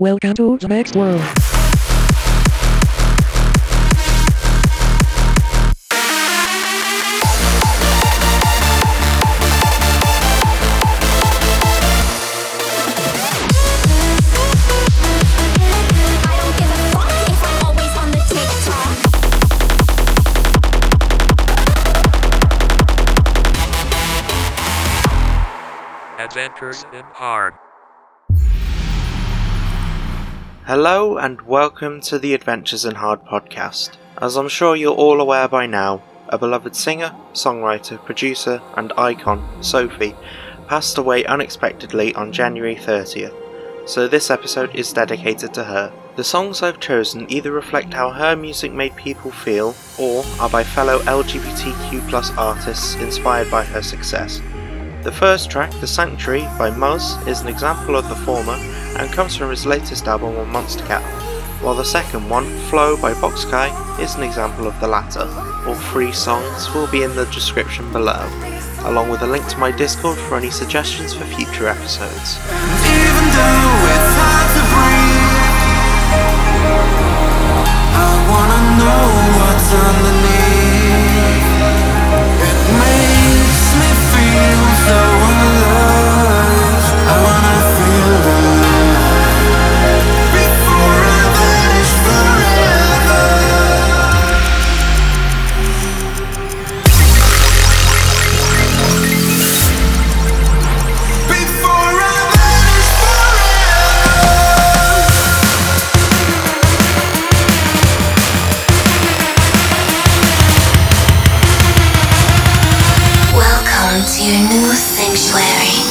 Welcome to the next world. I don't give a fuck if I'm always on the TikTok. Adventures in Hard. Hello and welcome to the Adventures in Hard podcast. As I'm sure you're all aware by now, a beloved singer, songwriter, producer, and icon, Sophie, passed away unexpectedly on January 30th, so this episode is dedicated to her. The songs I've chosen either reflect how her music made people feel, or are by fellow LGBTQ artists inspired by her success. The first track, The Sanctuary by Muzz, is an example of the former and comes from his latest album on Monstercat, while the second one, Flow by voxkai, is an example of the latter. All three songs will be in the description below, along with a link to my Discord for any suggestions for future episodes. I wanna know what's underneath. your new sanctuary.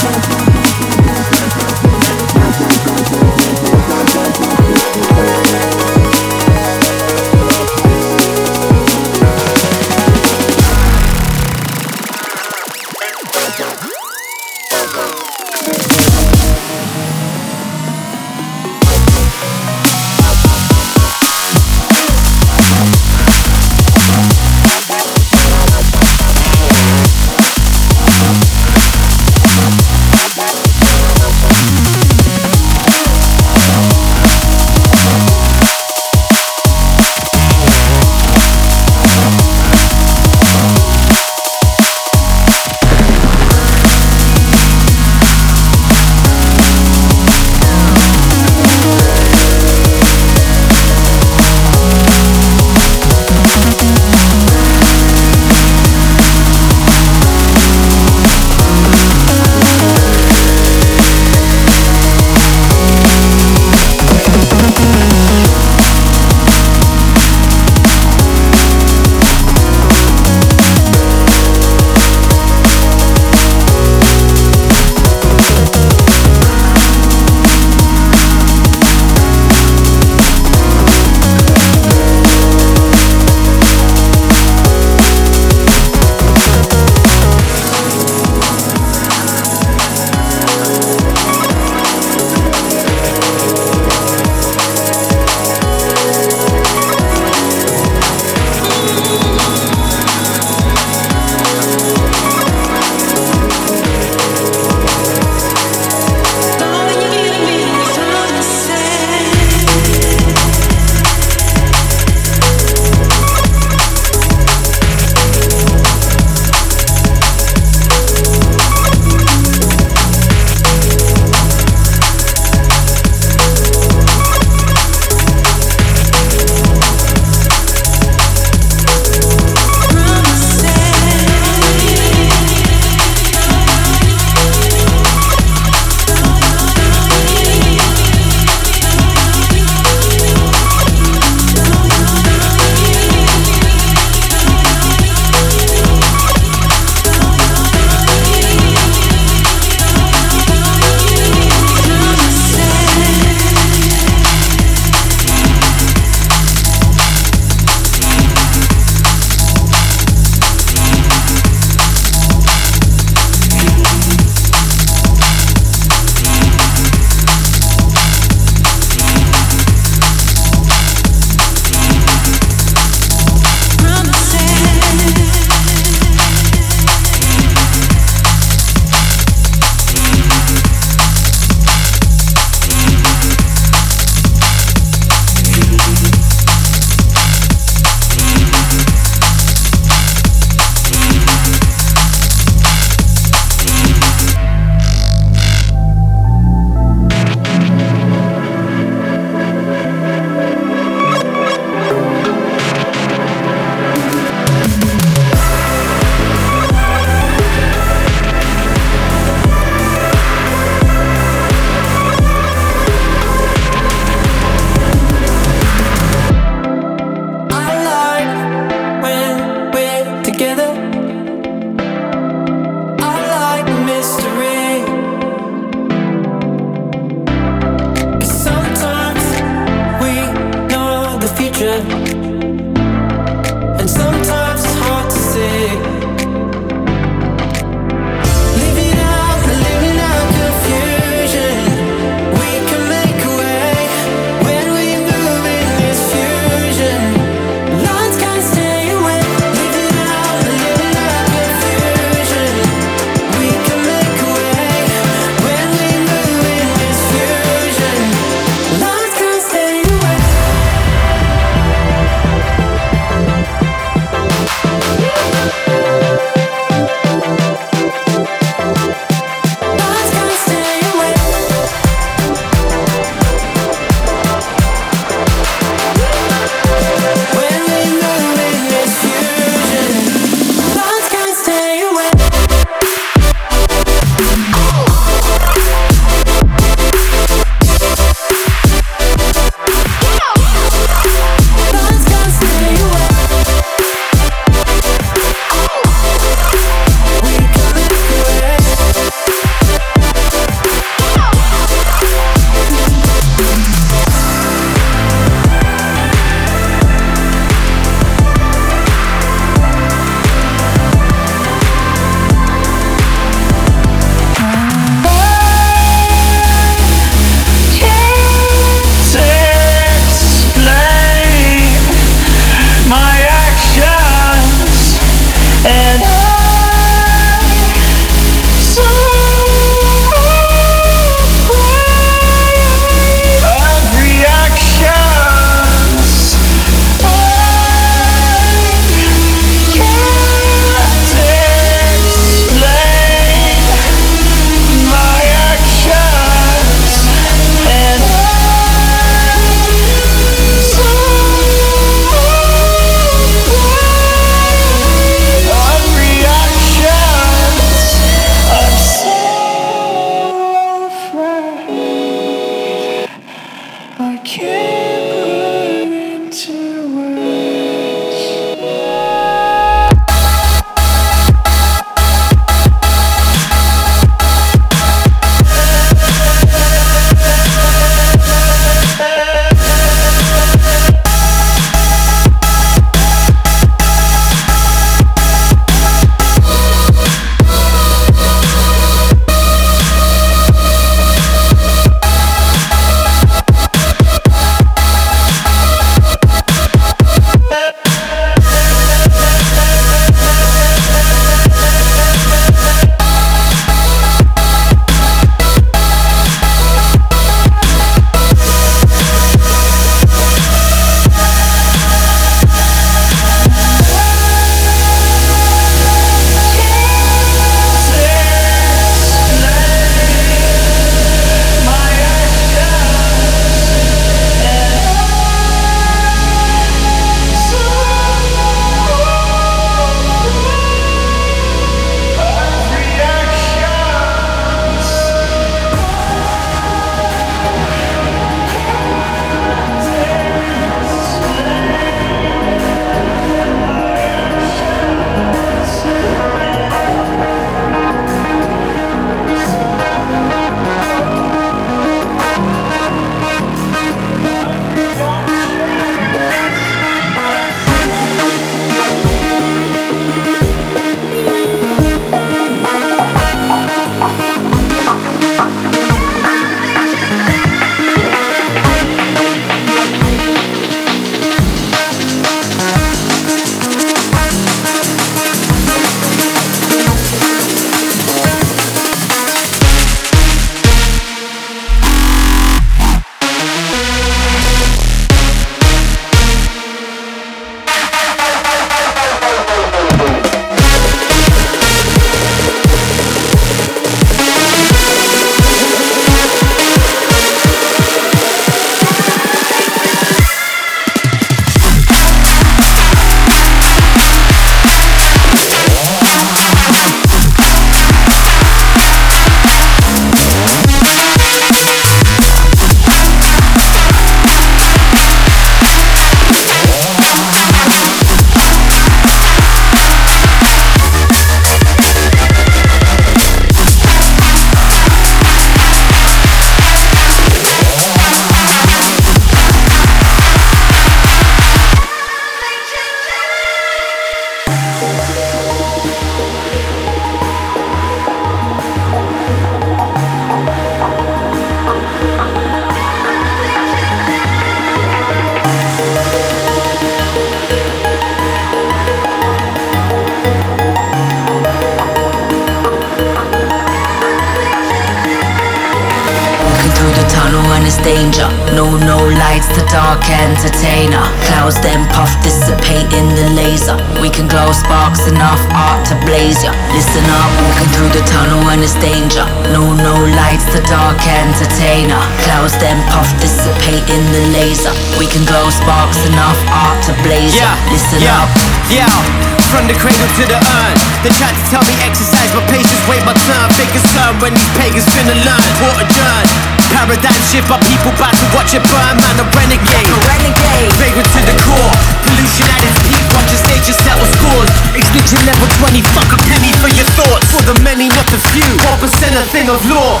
people about to watch it burn, man, a renegade. I'm a renegade. Favorite to the core, pollution at its peak, bunch of stages settle scores. Ignition level 20, fuck a penny for your thoughts. For the many, not the few, 4% a thing of law.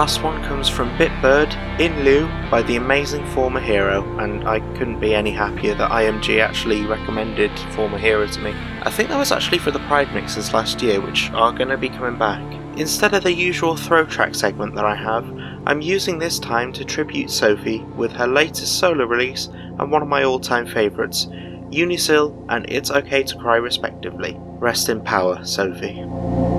Last one comes from Bitbird in Lieu by the amazing Former Hero, and I couldn't be any happier that IMG actually recommended Former Hero to me. I think that was actually for the Pride mixes last year, which are going to be coming back. Instead of the usual throw track segment that I have, I'm using this time to tribute Sophie with her latest solo release and one of my all time favourites, Unisil and It's Okay to Cry respectively. Rest in power, Sophie.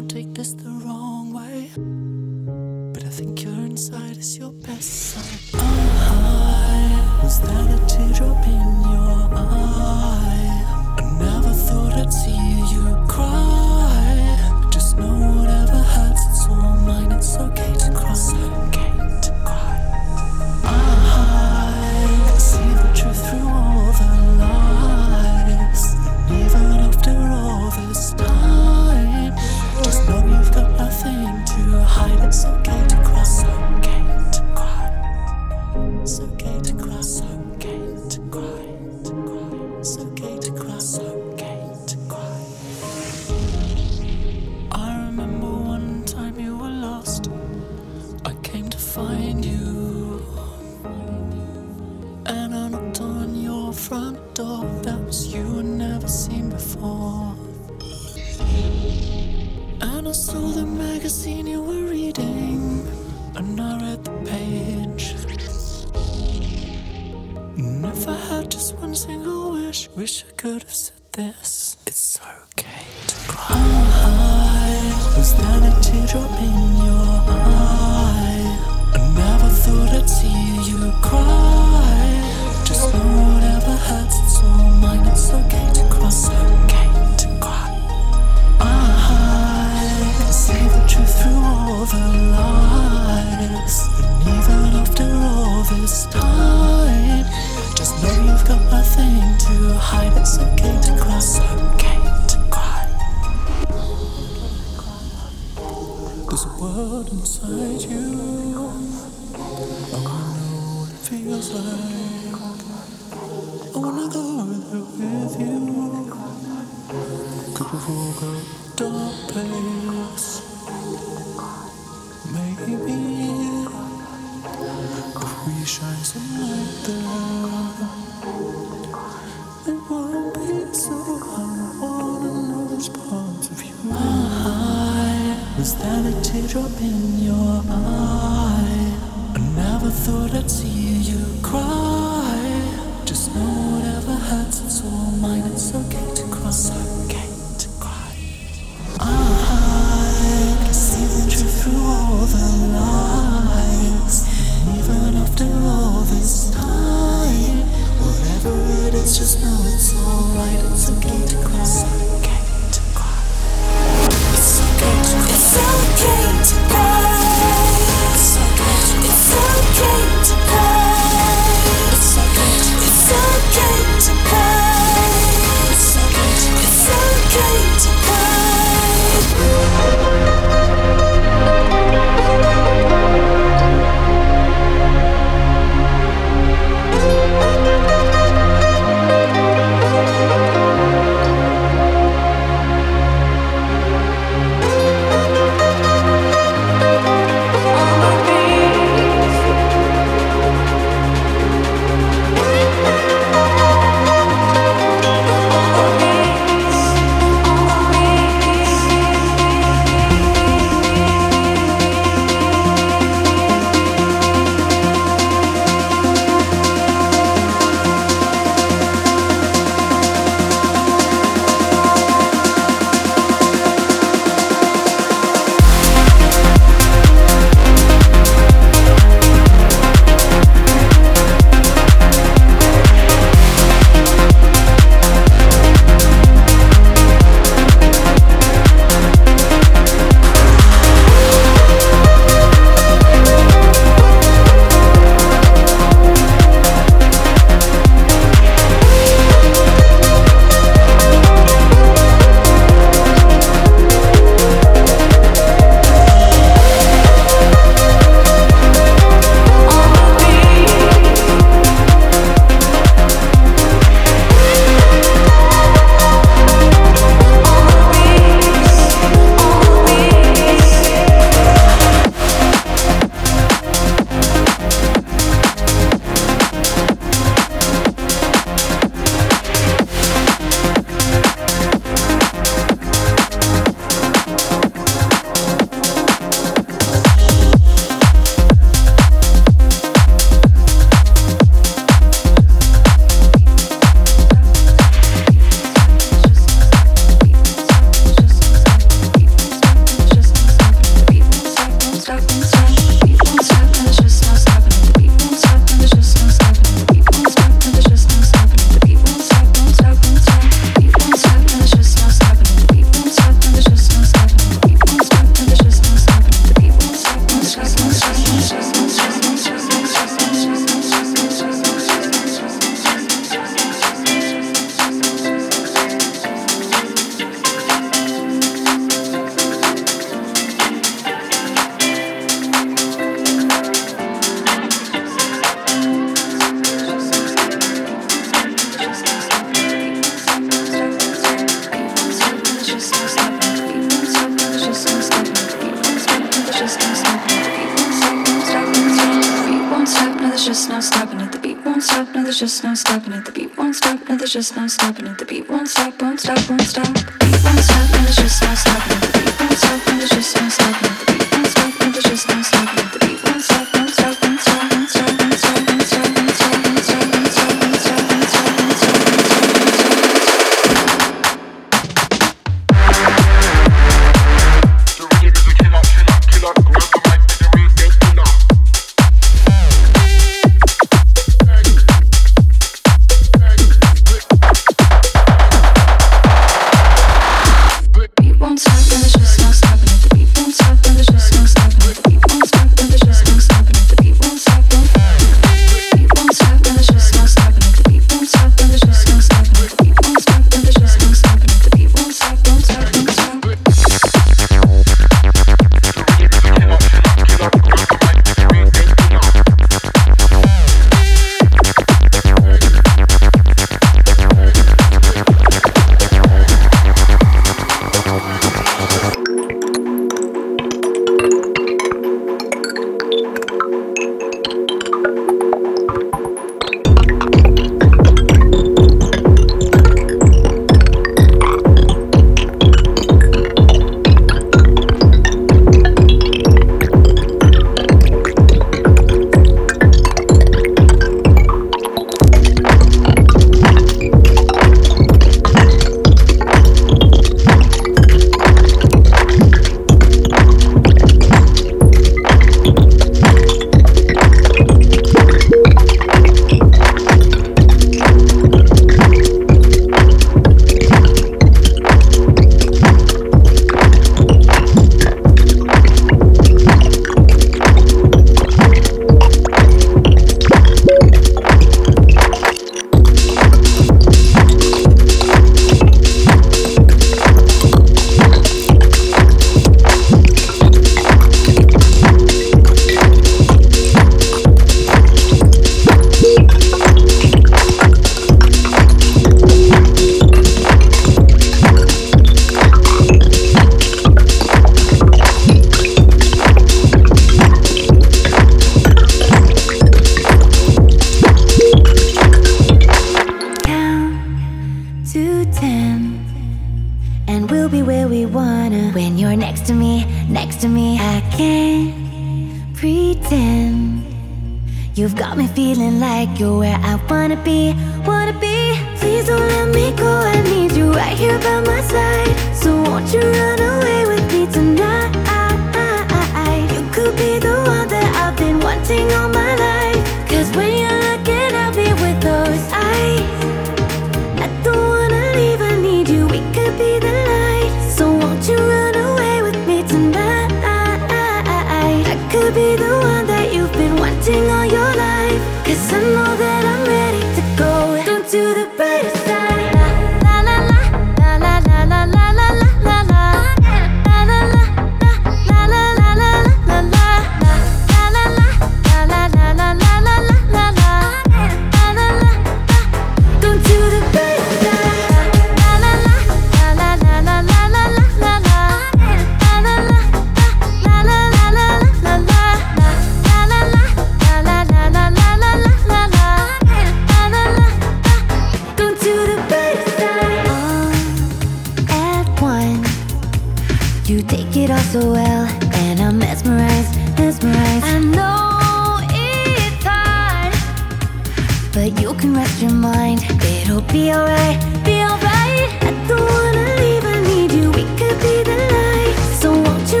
mind. It'll be alright, be alright. I don't wanna leave, I need you. We could be the light. So won't you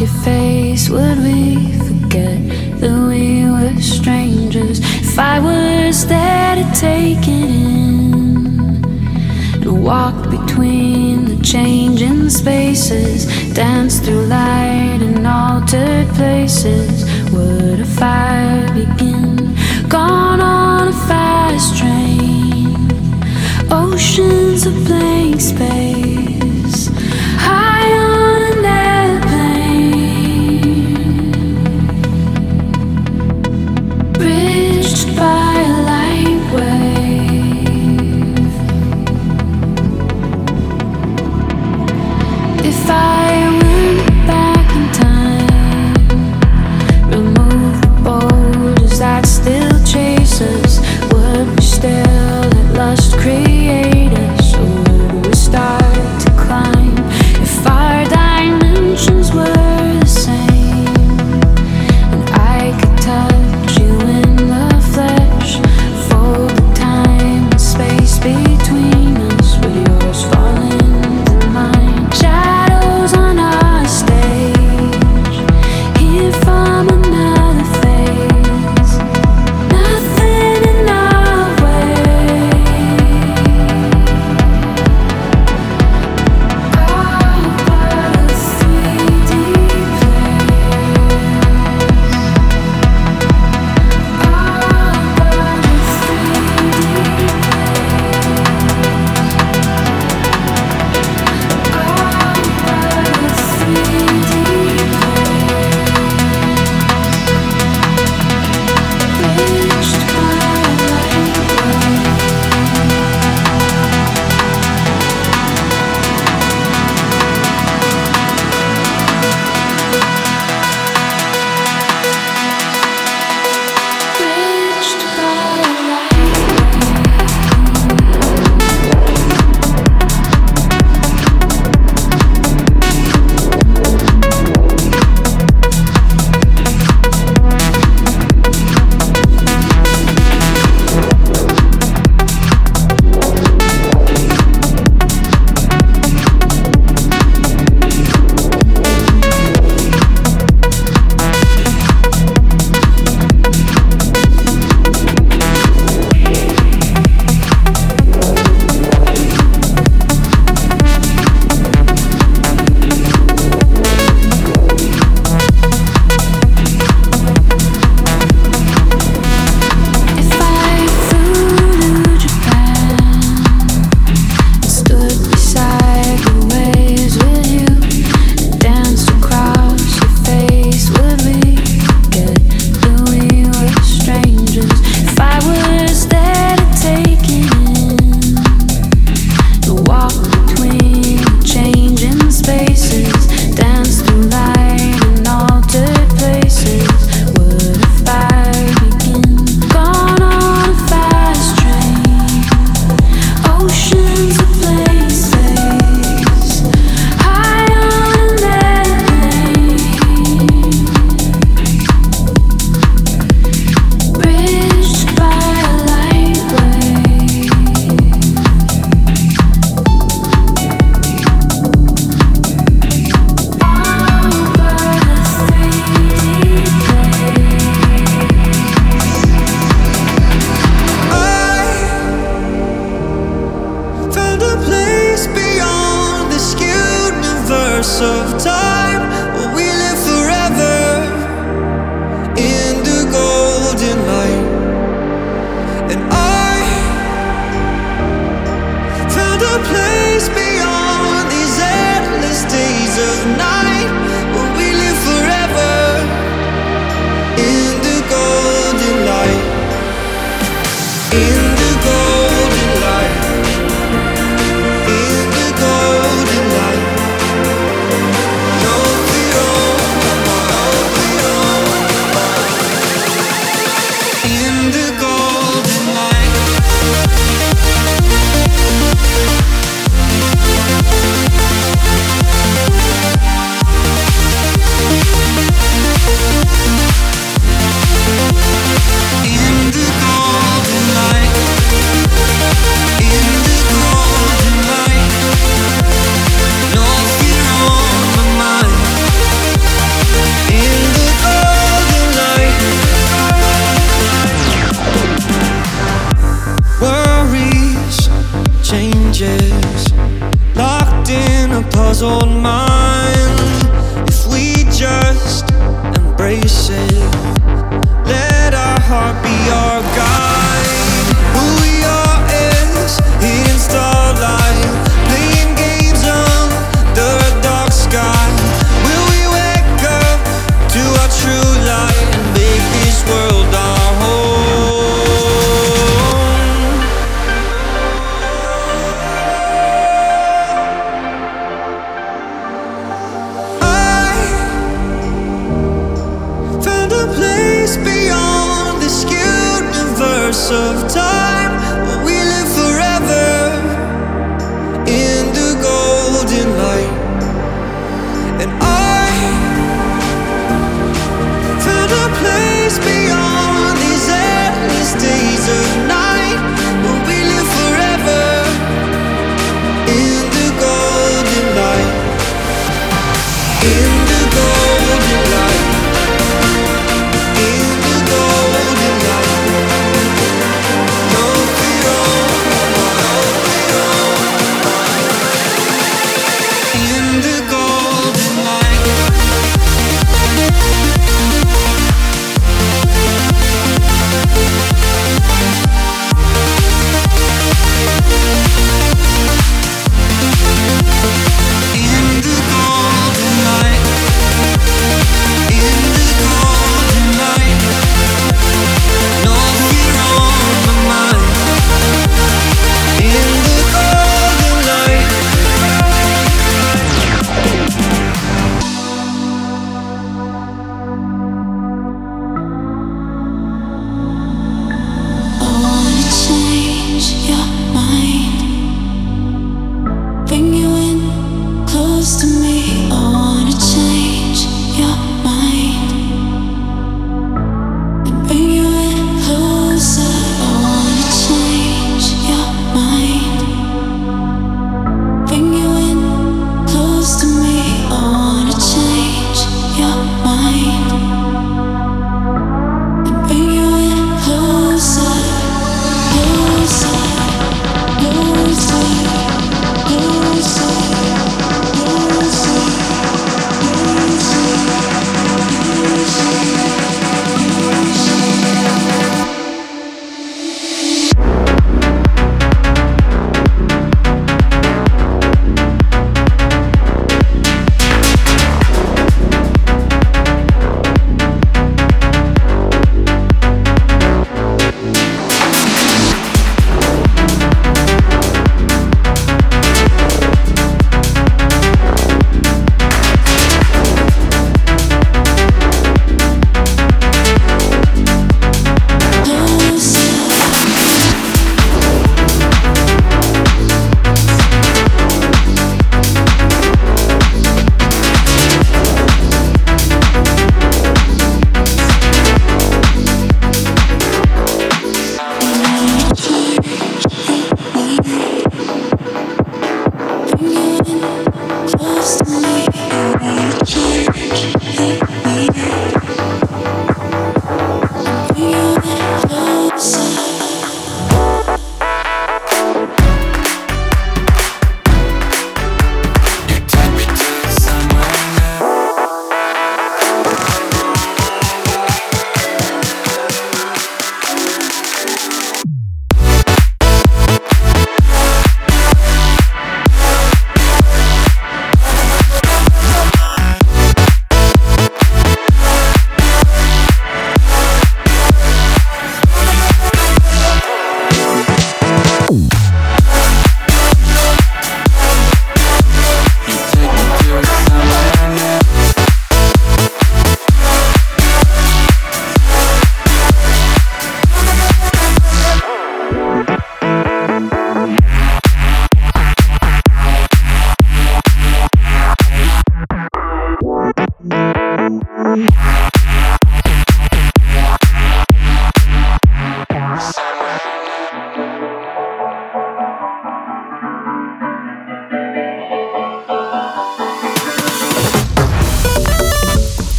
your face, would we forget that we were strangers? If I was there to take it in and walk between the changing spaces, dance through light and altered places, would a fire begin? Gone on a fast train, oceans of blank space. High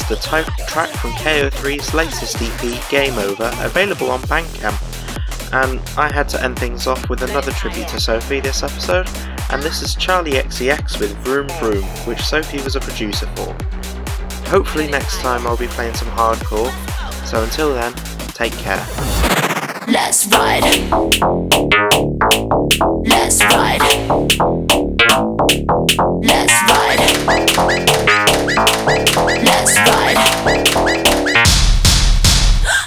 was the title track from KO3's latest EP, Game Over, available on Bandcamp. And I had to end things off with another tribute to Sophie this episode, and this is Charli XCX with Vroom Vroom, which Sophie was a producer for. Hopefully, next time I'll be playing some hardcore, so until then, take care. Let's ride. Let's ride. Let's ride. Let's ride.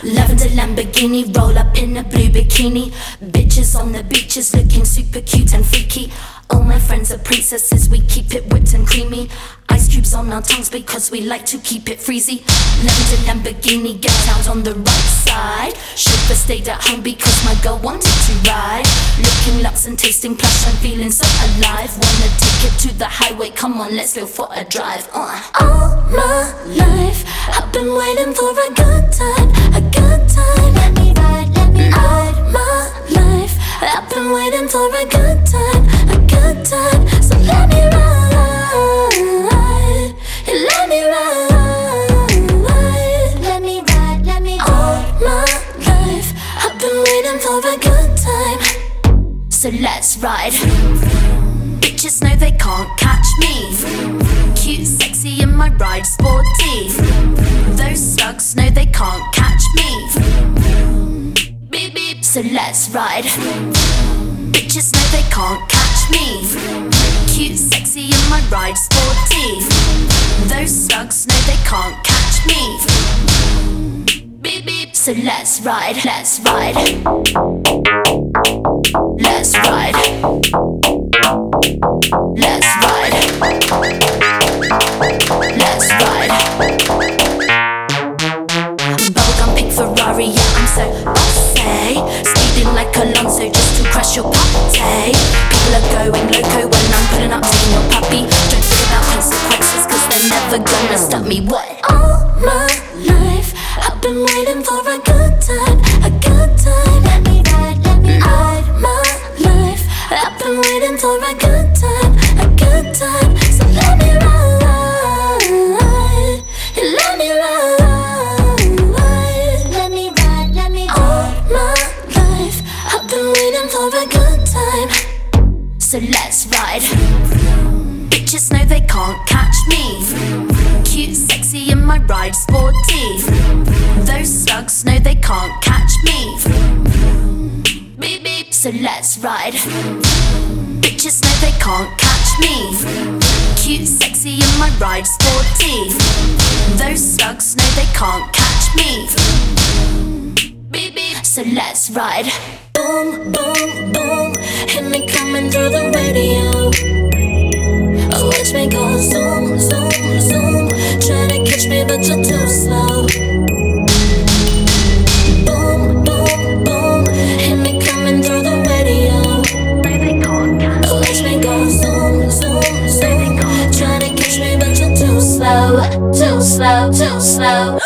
Lavender Lamborghini, roll up in a blue bikini. Bitches on the beaches looking super cute and freaky. All my friends are princesses, we keep it whipped and creamy. Ice cubes on our tongues because we like to keep it freezy. Lavender Lamborghini, get out on the right side. Chauffeur stayed at home because my girl wanted to ride. Looking luxe and tasting plush, I'm feeling so alive. Wanna take it to the highway, come on, let's go for a drive. Uh. All my life, I've been waiting for a good time, a good time. Let me ride, let me ride. All my life, I've been waiting for a good time, a good time. So let me ride, So let's ride. Bitches know they can't catch me. Cute, sexy in my ride, sporty. Those slugs know they can't catch me. Beep beep. So let's ride. Bitches know they can't catch me. Cute, sexy in my ride, sporty. Those slugs know they can't catch me. Beep beep. So let's ride, let's ride. Let's ride. Let's ride. Let's ride. Bubblegum pink Ferrari, I'm so bossy. Speeding like Alonso just to crash your party. People are going loco when I'm pulling up taking your puppy. Don't think about consequences, cause they're never gonna stop me. What? All my can't catch me. Cute, sexy in my ride, sporty. Those slugs know they can't catch me. Beep beep. So let's ride. Bitches know they can't catch me. Cute, sexy in my ride, sporty. Those slugs know they can't catch me. Beep beep. So let's ride. Boom, boom, boom. Hit me coming through the radio. Let me go zoom, zoom, zoom. Try to catch me, but you're too slow. Boom, boom, boom. Me coming through the radio. Watch me go zoom, zoom, zoom. Try to catch me, but you're too slow, too slow, too slow.